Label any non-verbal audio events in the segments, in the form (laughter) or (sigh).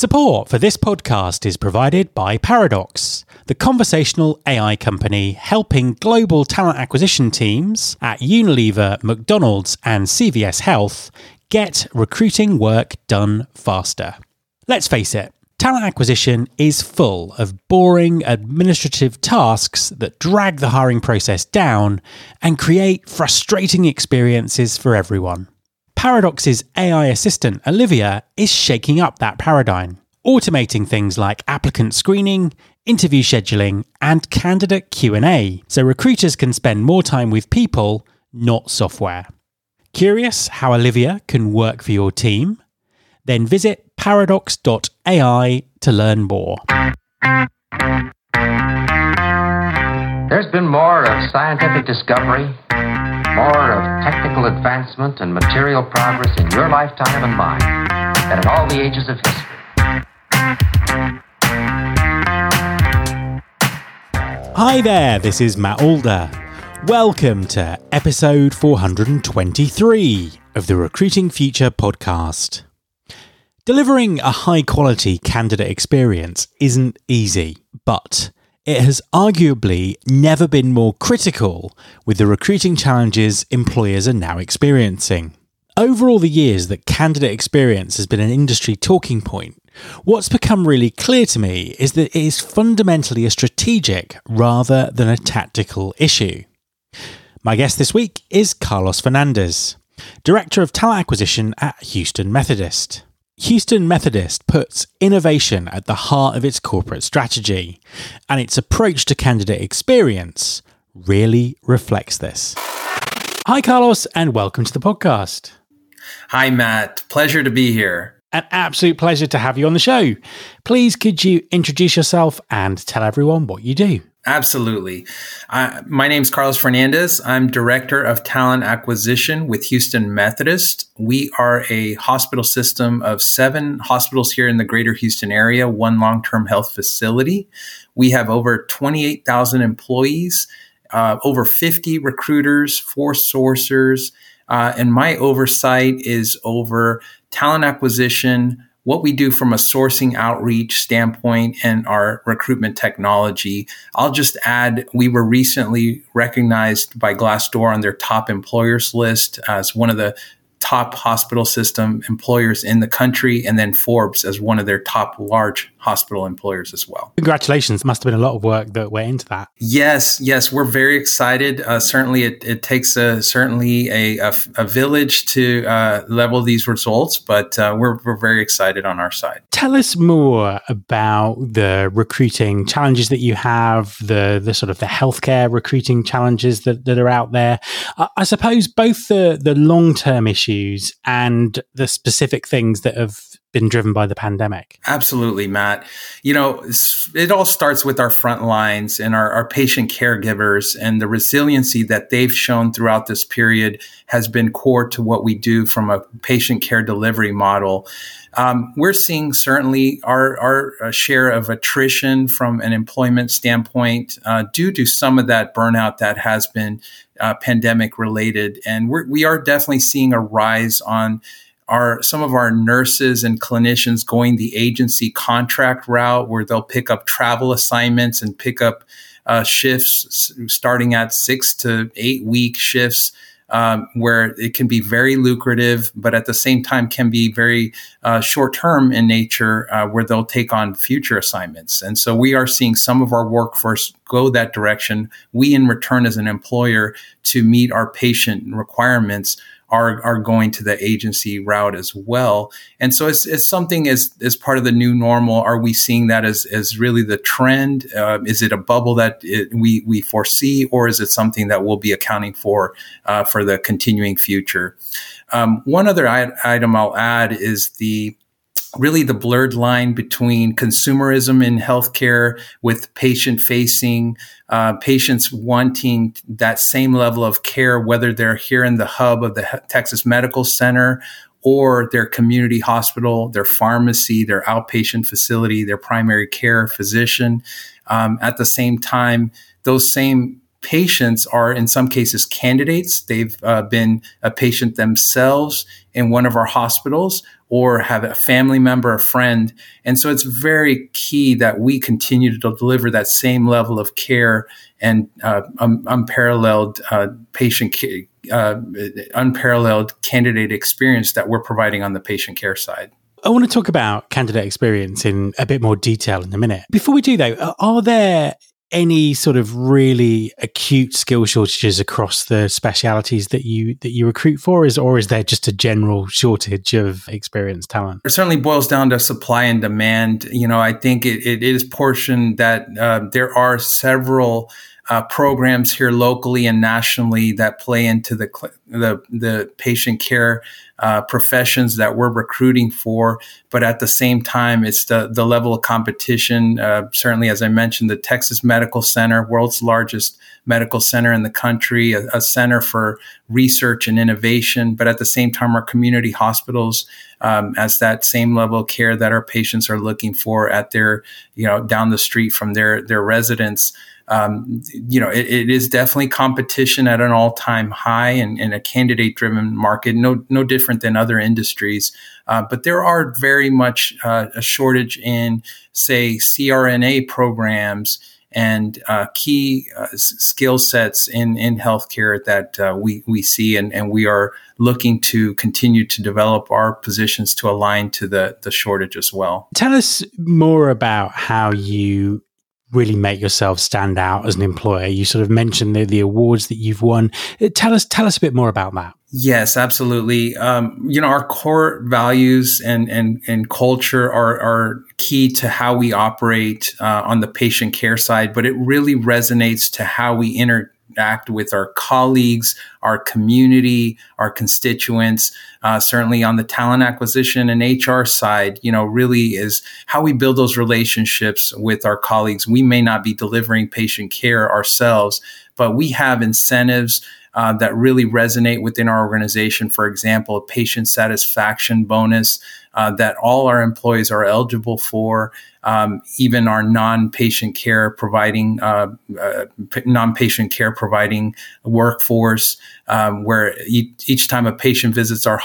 Support for this podcast is provided by Paradox, the conversational AI company helping global talent acquisition teams at Unilever, McDonald's, and CVS Health get recruiting work done faster. Let's face it, talent acquisition is full of boring administrative tasks that drag the hiring process down and create frustrating experiences for everyone. Paradox's AI assistant, Olivia, is shaking up that paradigm, automating things like applicant screening, interview scheduling, and candidate Q&A, so recruiters can spend more time with people, not software. Curious how Olivia can work for your team? Then visit paradox.ai to learn more. There's been more of scientific discovery more of technical advancement and material progress in your lifetime and mine than in all the ages of history. Hi there, this is Matt Alder. Welcome to episode 423 of the Recruiting Future podcast. Delivering a high quality candidate experience isn't easy, but it has arguably never been more critical with the recruiting challenges employers are now experiencing. Over all the years that candidate experience has been an industry talking point, what's become really clear to me is that it is fundamentally a strategic rather than a tactical issue. My guest this week is Carlos Fernandez, Director of Talent Acquisition at Houston Methodist. Houston Methodist puts innovation at the heart of its corporate strategy, and its approach to candidate experience really reflects this. Hi, Carlos, and welcome to the podcast. Hi, Matt. Pleasure to be here. An absolute pleasure to have you on the show. Please, could you introduce yourself and tell everyone what you do? Absolutely. Uh, my name is Carlos Fernandez. I'm Director of Talent Acquisition with Houston Methodist. We are a hospital system of seven hospitals here in the greater Houston area, one long term health facility. We have over 28,000 employees, uh, over 50 recruiters, four sourcers, uh, and my oversight is over talent acquisition what we do from a sourcing outreach standpoint and our recruitment technology. I'll just add we were recently recognized by Glassdoor on their top employers list as one of the top hospital system employers in the country, and then Forbes as one of their top large hospital employers as well. Congratulations. Must have been a lot of work that went into that. Yes, yes. We're very excited. Uh, certainly, it, it, takes a, certainly a, a, a village to uh, level these results, but uh, we're, we're very excited on our side. Tell us more about the recruiting challenges that you have, the, the sort of the healthcare recruiting challenges that, that are out there. I suppose both the, the long term issues and the specific things that have been driven by the pandemic. Absolutely, Matt. You know, it all starts with our front lines and our, our, patient caregivers and the resiliency that they've shown throughout this period has been core to what we do from a patient care delivery model. Um, we're seeing certainly our, our uh, share of attrition from an employment standpoint uh, due to some of that burnout that has been uh, pandemic related. And we're, we are definitely seeing a rise on are some of our nurses and clinicians going the agency contract route where they'll pick up travel assignments and pick up uh, shifts starting at six to eight week shifts um, where it can be very lucrative, but at the same time can be very uh, short term in nature, uh, where they'll take on future assignments. And so we are seeing some of our workforce go that direction. We, in return, as an employer, to meet our patient requirements, are are going to the agency route as well. And so it's, it's something as as part of the new normal. Are we seeing that as as really the trend? Uh, is it a bubble that it, we we foresee, or is it something that we'll be accounting for uh, for the continuing future? Um, one other I- item I'll add is the really the blurred line between consumerism in healthcare with patient facing uh, patients wanting that same level of care, whether they're here in the hub of the Texas Medical Center or their community hospital, their pharmacy, their outpatient facility, their primary care physician. Um, at the same time, those same patients are in some cases candidates. They've uh, been a patient themselves in one of our hospitals, or have a family member, a friend. And so it's very key that we continue to deliver that same level of care and uh, um, unparalleled uh, patient uh, unparalleled candidate experience that we're providing on the patient care side. I want to talk about candidate experience in a bit more detail in a minute. Before we do, though, are there any sort of really acute skill shortages across the specialities that you that you recruit for? Is or is there just a general shortage of experienced talent? It certainly boils down to supply and demand. You know i think it, it is portion that uh, there are several uh, programs here locally and nationally that play into the the, the patient care uh, professions that we're recruiting for. But at the same time, it's the the level of competition. Uh, certainly, as I mentioned, the Texas Medical Center, world's largest medical center in the country, a, a center for research and innovation. But at the same time, our community hospitals um, as that same level of care that our patients are looking for at their you know down the street from their their residence um, you know, it, it is definitely competition at an all time high and, and a candidate driven market, no, no different than other industries. Uh, but there are very much uh, a shortage in, say, CRNA programs and uh, key uh, skill sets in, in healthcare that uh, we, we see, and, and we are looking to continue to develop our positions to align to the, the shortage as well. Tell us more about how you really make yourself stand out as an employer? You sort of mentioned the, the awards that you've won. Uh, tell us, tell us a bit more about that. Yes, absolutely. Um, you know, our core values and and and culture are are key to how we operate uh, on the patient care side, but it really resonates to how we interact with our colleagues, our community, our constituents. Uh, certainly on the talent acquisition and HR side, you know, really is how we build those relationships with our colleagues. We may not be delivering patient care ourselves, but we have incentives uh, that really resonate within our organization. For example, a patient satisfaction bonus uh, that all our employees are eligible for um, even our non-patient care providing uh, uh, non-patient care providing workforce um, where each, each, time a patient visits our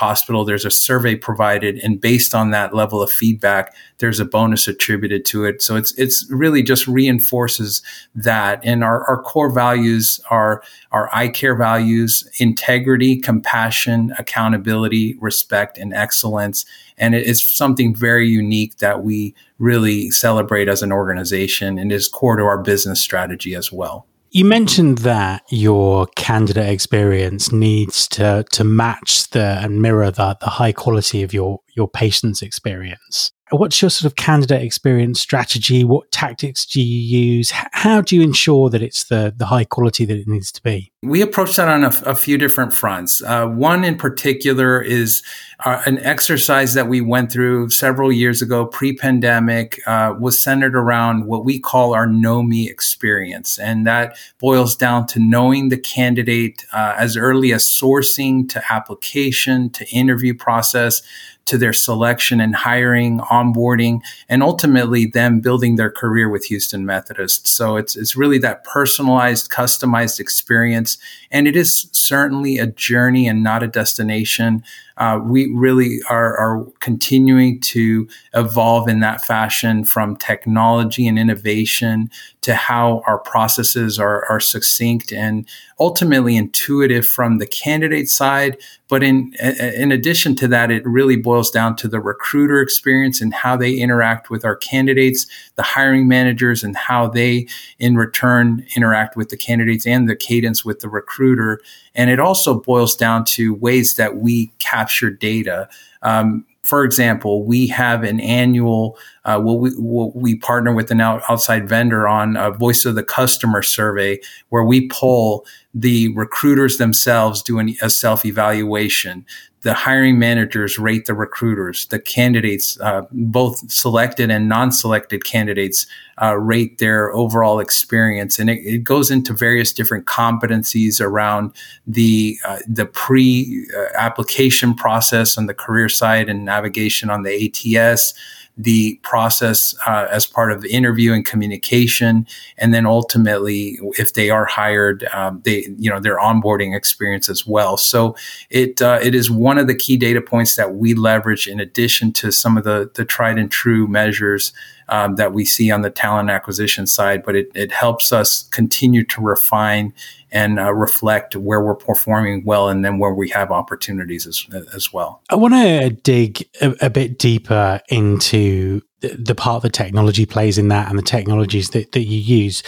there's a survey provided and based on that level of feedback there's a bonus attributed to it. So it's it's really just reinforces that. And our, our core values are our I CARE values integrity compassion accountability respect and excellence. And it is something very unique that we really celebrate as an organization and is core to our business strategy as well. You mentioned that your candidate experience needs to to match the and mirror the, the high quality of your your patient's experience. What's your sort of candidate experience strategy? What tactics do you use? How do you ensure that it's the, the high quality that it needs to be? We approach that on a, a few different fronts. Uh, one in particular is uh, an exercise that we went through several years ago, pre pandemic, uh, was centered around what we call our Know Me experience. And that boils down to knowing the candidate uh, as early as sourcing to application to interview process to their selection and hiring, onboarding, and ultimately them building their career with Houston Methodist. So it's it's really that personalized, customized experience, and it is certainly a journey and not a destination uh, we really are, are continuing to evolve in that fashion from technology and innovation to how our processes are, are succinct and ultimately intuitive from the candidate side. But in, in addition to that, it really boils down to the recruiter experience and how they interact with our candidates, the hiring managers, and how they in return interact with the candidates and the cadence with the recruiter. And it also boils down to ways that we capture data. Um, for example, we have an annual, uh, we, what we partner with an out, outside vendor on a voice of the customer survey where we pull the recruiters themselves doing a self evaluation the hiring managers rate the recruiters, the candidates, uh, both selected and non-selected candidates, uh, rate their overall experience, and it, it, goes into various different competencies around the uh, the pre-application process on the career side and navigation on the ATS the process uh, as part of the interview and communication, and then ultimately, if they are hired, um, they you know their onboarding experience as well. So it uh, it is one of the key data points that we leverage in addition to some of the the tried and true measures um, that we see on the talent acquisition side, but it, it helps us continue to refine and uh, reflect where we're performing well and then where we have opportunities as, as well. I want to dig a, a, bit deeper into the, the part the technology plays in that and the technologies that, that you use.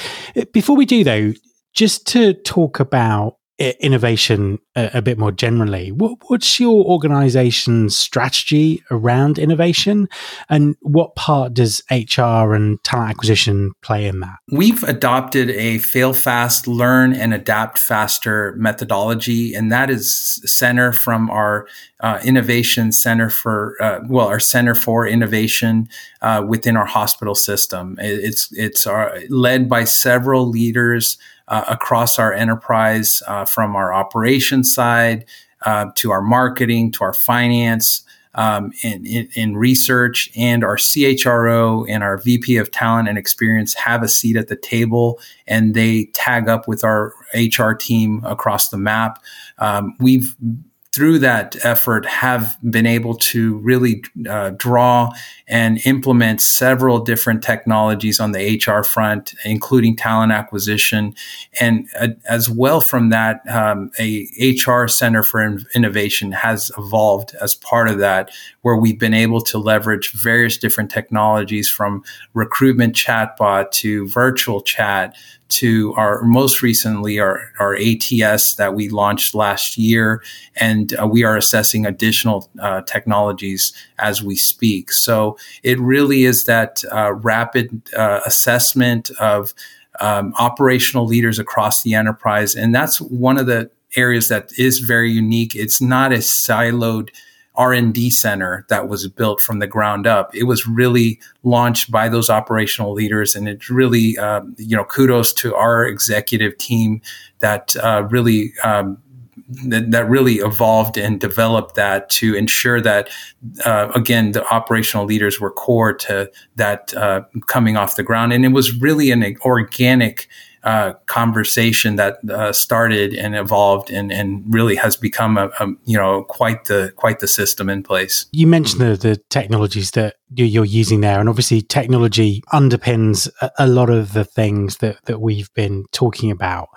Before we do, though, just to talk about innovation a, a, bit more generally. What, what's your organization's strategy around innovation, and what part does HR and talent acquisition play in that? We've adopted a fail fast, learn and adapt faster methodology, and that is center from our uh, innovation center for uh, well, our center for innovation uh, within our hospital system. It's it's our, uh, led by several leaders uh, across our enterprise uh, from our operations side uh, to our marketing to our finance um, in, in, in, research and our CHRO and our VP of talent and experience have a seat at the table and they tag up with our HR team across the map. Um, we've through that effort have been able to really uh, draw and implement several different technologies on the HR front, including talent acquisition, and uh, as well from that, um, a HR Center for Innovation has evolved as part of that, where we've been able to leverage various different technologies from recruitment chatbot to virtual chat to our most recently our, our ATS that we launched last year, and uh, we are assessing additional uh, technologies as we speak. So it really is that uh, rapid uh, assessment of um, operational leaders across the enterprise, and that's one of the areas that is very unique. It's not a siloed R&D center that was built from the ground up. It was really launched by those operational leaders, and it's really, uh, you know, kudos to our executive team that uh, really. Um, that, really evolved and developed that to ensure that uh, again the operational leaders were core to that uh, coming off the ground and it was really an organic uh, conversation that uh, started and evolved and, and really has become a, a, you know quite the quite the system in place. You mentioned the, the technologies that you're using there, and obviously technology underpins a, a lot of the things that that we've been talking about.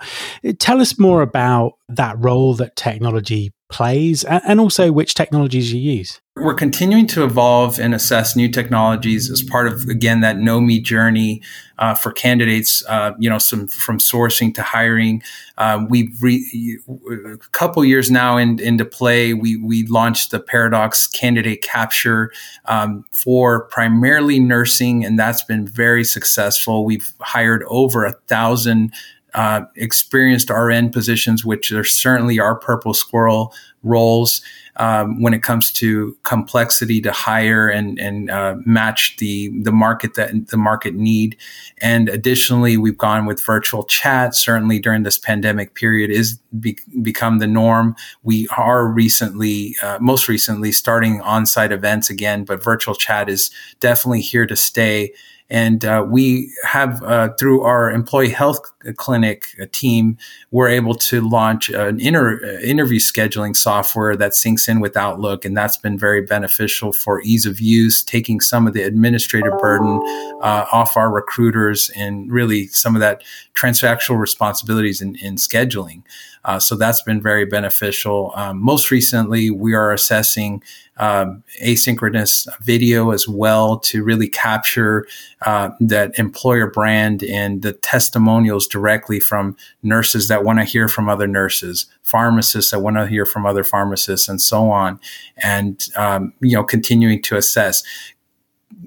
Tell us more about that role that technology plays and, also which technologies you use. We're continuing to evolve and assess new technologies as part of, again, that know me journey uh, for candidates, uh, you know, some from sourcing to hiring. Uh, we've re- a couple years now in, into play. We we launched the Paradox Candidate Capture um, for primarily nursing, and that's been very successful. We've hired over a thousand uh, experienced RN positions, which are certainly our purple squirrel roles um, when it comes to complexity to hire and and uh, match the the market that the market need. And additionally, we've gone with virtual chat. Certainly during this pandemic period, is be, become the norm. We are recently, uh, most recently, starting on-site events again, but virtual chat is definitely here to stay. And uh, we have, uh, through our employee health clinic team, we're able to launch an inter- interview scheduling software that syncs in with Outlook. And that's been very beneficial for ease of use, taking some of the administrative burden uh, off our recruiters and really some of that transactional responsibilities in, in scheduling. Uh, so that's been very beneficial. Um, most recently, we are assessing um, asynchronous video as well to really capture uh, that employer brand and the testimonials directly from nurses that want to hear from other nurses, pharmacists that want to hear from other pharmacists, and so on. And um, you know, continuing to assess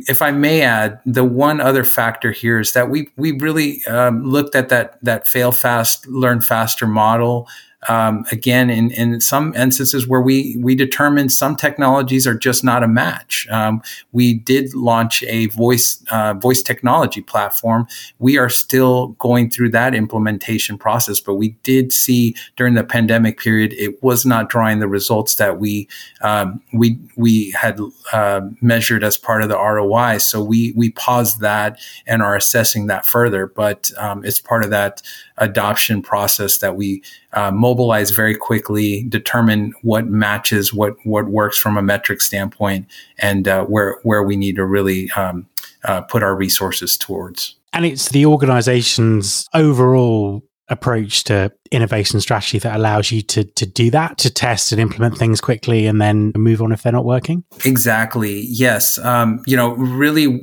if I may add, the one other factor here is that we we really um, looked at that that fail fast, learn faster model um, again, in, in some instances where we we determined some technologies are just not a match. Um, we did launch a voice uh, voice technology platform. We are still going through that implementation process, but we did see during the pandemic period it was not drawing the results that we um, we we had uh, measured as part of the ROI. So we we paused that and are assessing that further. But um, it's part of that adoption process that we uh, mobilize very quickly, determine what matches, what what works from a metric standpoint, and uh, where where we need to really um, uh, put our resources towards. And it's the organization's overall approach to innovation strategy that allows you to to do that to test and implement things quickly and then move on if they're not working? Exactly. Yes. Um, you know really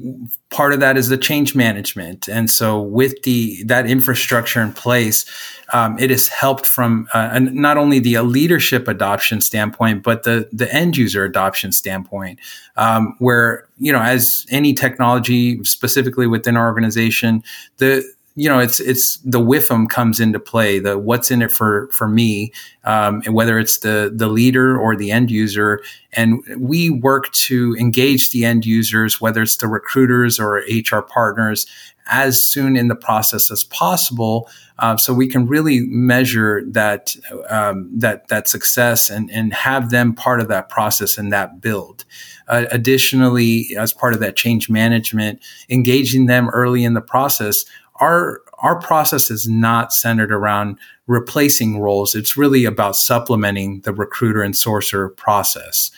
part of that is the change management. And so with the that infrastructure in place um, it has helped from uh, not only the leadership adoption standpoint but the the end user adoption standpoint um, where you know as any technology specifically within our organization the you know, it's it's the WIFM comes into play. The what's in it for for me, um, and whether it's the the leader or the end user, and we work to engage the end users, whether it's the recruiters or HR partners, as soon in the process as possible, uh, so we can really measure that um, that that success and and have them part of that process and that build. Uh, additionally, as part of that change management, engaging them early in the process our our process is not centered around replacing roles. It's really about supplementing the recruiter and sourcer process.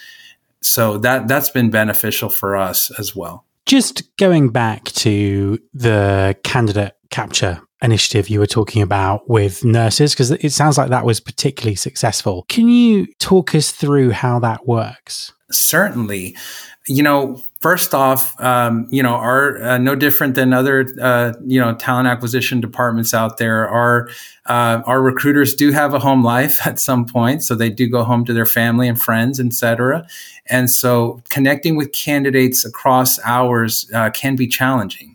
So that that's been beneficial for us as well. Just going back to the candidate capture initiative you were talking about with nurses, because it sounds like that was particularly successful. Can you talk us through how that works? Certainly. You know, first off, um, you know, are uh, no different than other, uh, you know, talent acquisition departments out there. Our uh, our recruiters do have a home life (laughs) at some point, so they do go home to their family and friends, etc. And so, connecting with candidates across hours uh, can be challenging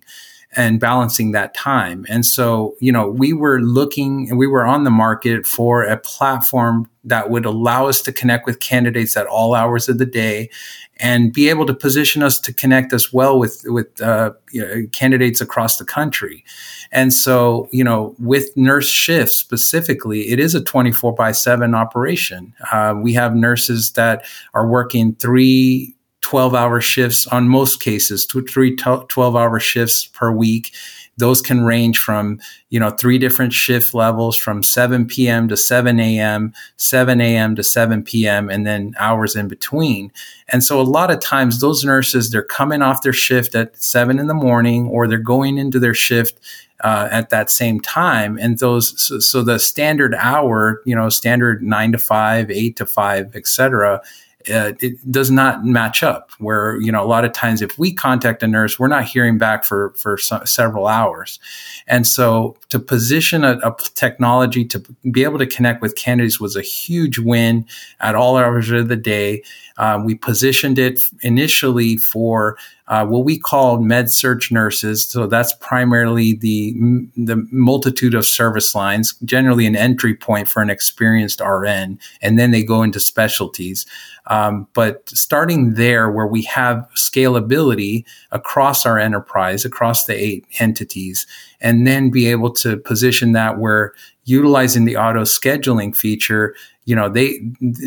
and balancing that time. And so, you know, we were looking and we were on the market for a platform that would allow us to connect with candidates at all hours of the day and be able to position us to connect as well with with uh, you know, candidates across the country. And so, you know, with nurse shifts specifically, it is a 24 by 7 operation. Uh, we have nurses that are working three 12 hour shifts on most cases, two, three 12 hour shifts per week. Those can range from, you know, three different shift levels from 7 p.m. to 7 a.m., 7 a.m. to 7 p.m., and then hours in between. And so a lot of times those nurses, they're coming off their shift at seven in the morning or they're going into their shift uh, at that same time. And those, so, so, the standard hour, you know, standard nine to five, eight to five, et cetera, uh, it does not match up. Where you know a lot of times if we contact a nurse, we're not hearing back for for several hours, and so to position a, a, technology to be able to connect with candidates was a huge win at all hours of the day. Uh, we positioned it initially for uh, what we call med surg nurses. So that's primarily the the multitude of service lines, generally an entry point for an experienced RN, and then they go into specialties. Um, but starting there, where we have scalability across our enterprise, across the eight entities, and then be able to position that where utilizing the auto scheduling feature, you know, they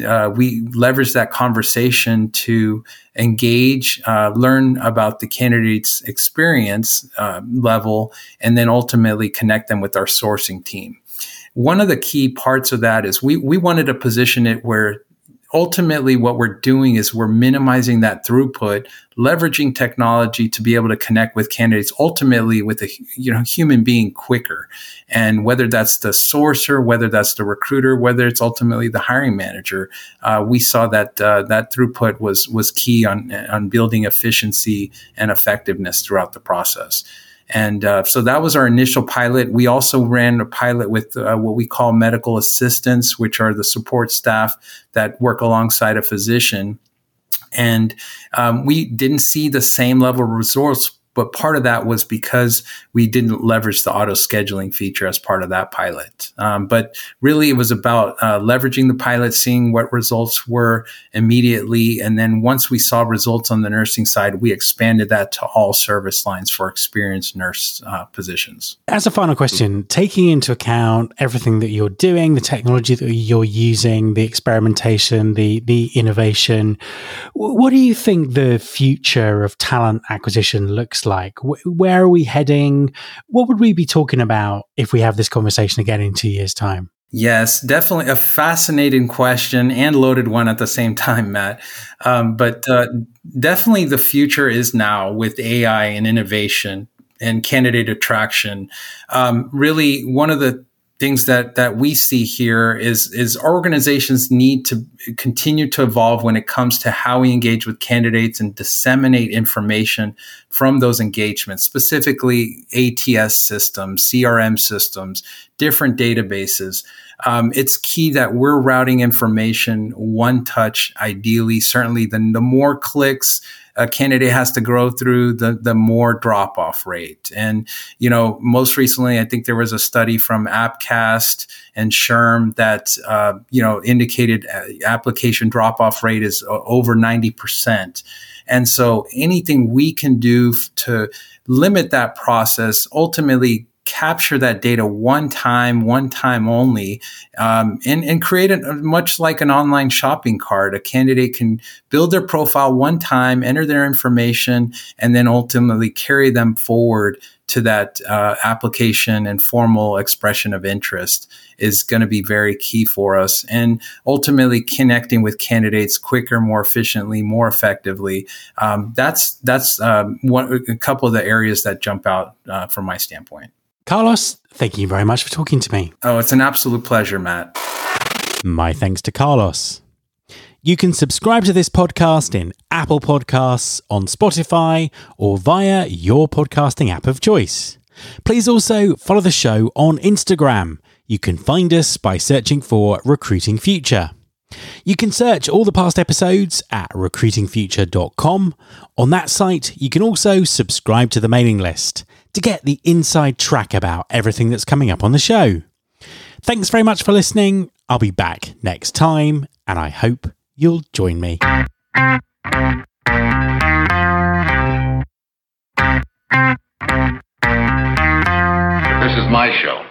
uh, we leverage that conversation to engage, uh, learn about the candidate's experience uh, level, and then ultimately connect them with our sourcing team. One of the key parts of that is we we wanted to position it where ultimately what we're doing is we're minimizing that throughput leveraging technology to be able to connect with candidates ultimately with a you know human being quicker. And whether that's the sourcer whether that's the recruiter whether it's ultimately the hiring manager uh, we saw that uh, that throughput was was key on on building efficiency and effectiveness throughout the process and uh, so that was our initial pilot. We also ran a pilot with uh, what we call medical assistants, which are the support staff that work alongside a physician. And um, we didn't see the same level of results but part of that was because we didn't leverage the auto scheduling feature as part of that pilot. Um, but really, it was about uh, leveraging the pilot, seeing what results were immediately, and then once we saw results on the nursing side, we expanded that to all service lines for experienced nurse uh, positions. As a final question, taking into account everything that you're doing, the technology that you're using, the experimentation, the the innovation, what do you think the future of talent acquisition looks like? Where are we heading? What would we be talking about if we have this conversation again in two years' time? Yes, definitely a fascinating question and loaded one at the same time, Matt. Um, but uh, definitely the future is now with AI and innovation and candidate attraction. Um, really, one of the things that that we see here is is organizations need to continue to evolve when it comes to how we engage with candidates and disseminate information from those engagements specifically ATS systems CRM systems different databases. Um, it's key that we're routing information one touch ideally certainly the, the more clicks a candidate has to grow through, the the more drop off rate. And you know, most recently, I think there was a study from Appcast and SHRM that uh, you know indicated uh, application drop off rate is uh, over ninety percent. And so, anything we can do to limit that process ultimately capture that data one time, one time only, um, and, and create it much like an online shopping cart. A candidate can build their profile one time, enter their information, and then ultimately carry them forward to that uh, application and formal expression of interest is going to be very key for us. And ultimately, connecting with candidates quicker, more efficiently, more effectively. Um, that's that's um, one, a couple of the areas that jump out uh, from my standpoint. Carlos, thank you very much for talking to me. Oh, it's an absolute pleasure, Matt. My thanks to Carlos. You can subscribe to this podcast in Apple Podcasts, on Spotify, or via your podcasting app of choice. Please also follow the show on Instagram. You can find us by searching for Recruiting Future. You can search all the past episodes at recruitingfuture.com. On that site, you can also subscribe to the mailing list to get the inside track about everything that's coming up on the show. Thanks very much for listening. I'll be back next time, and I hope you'll join me. This is my show.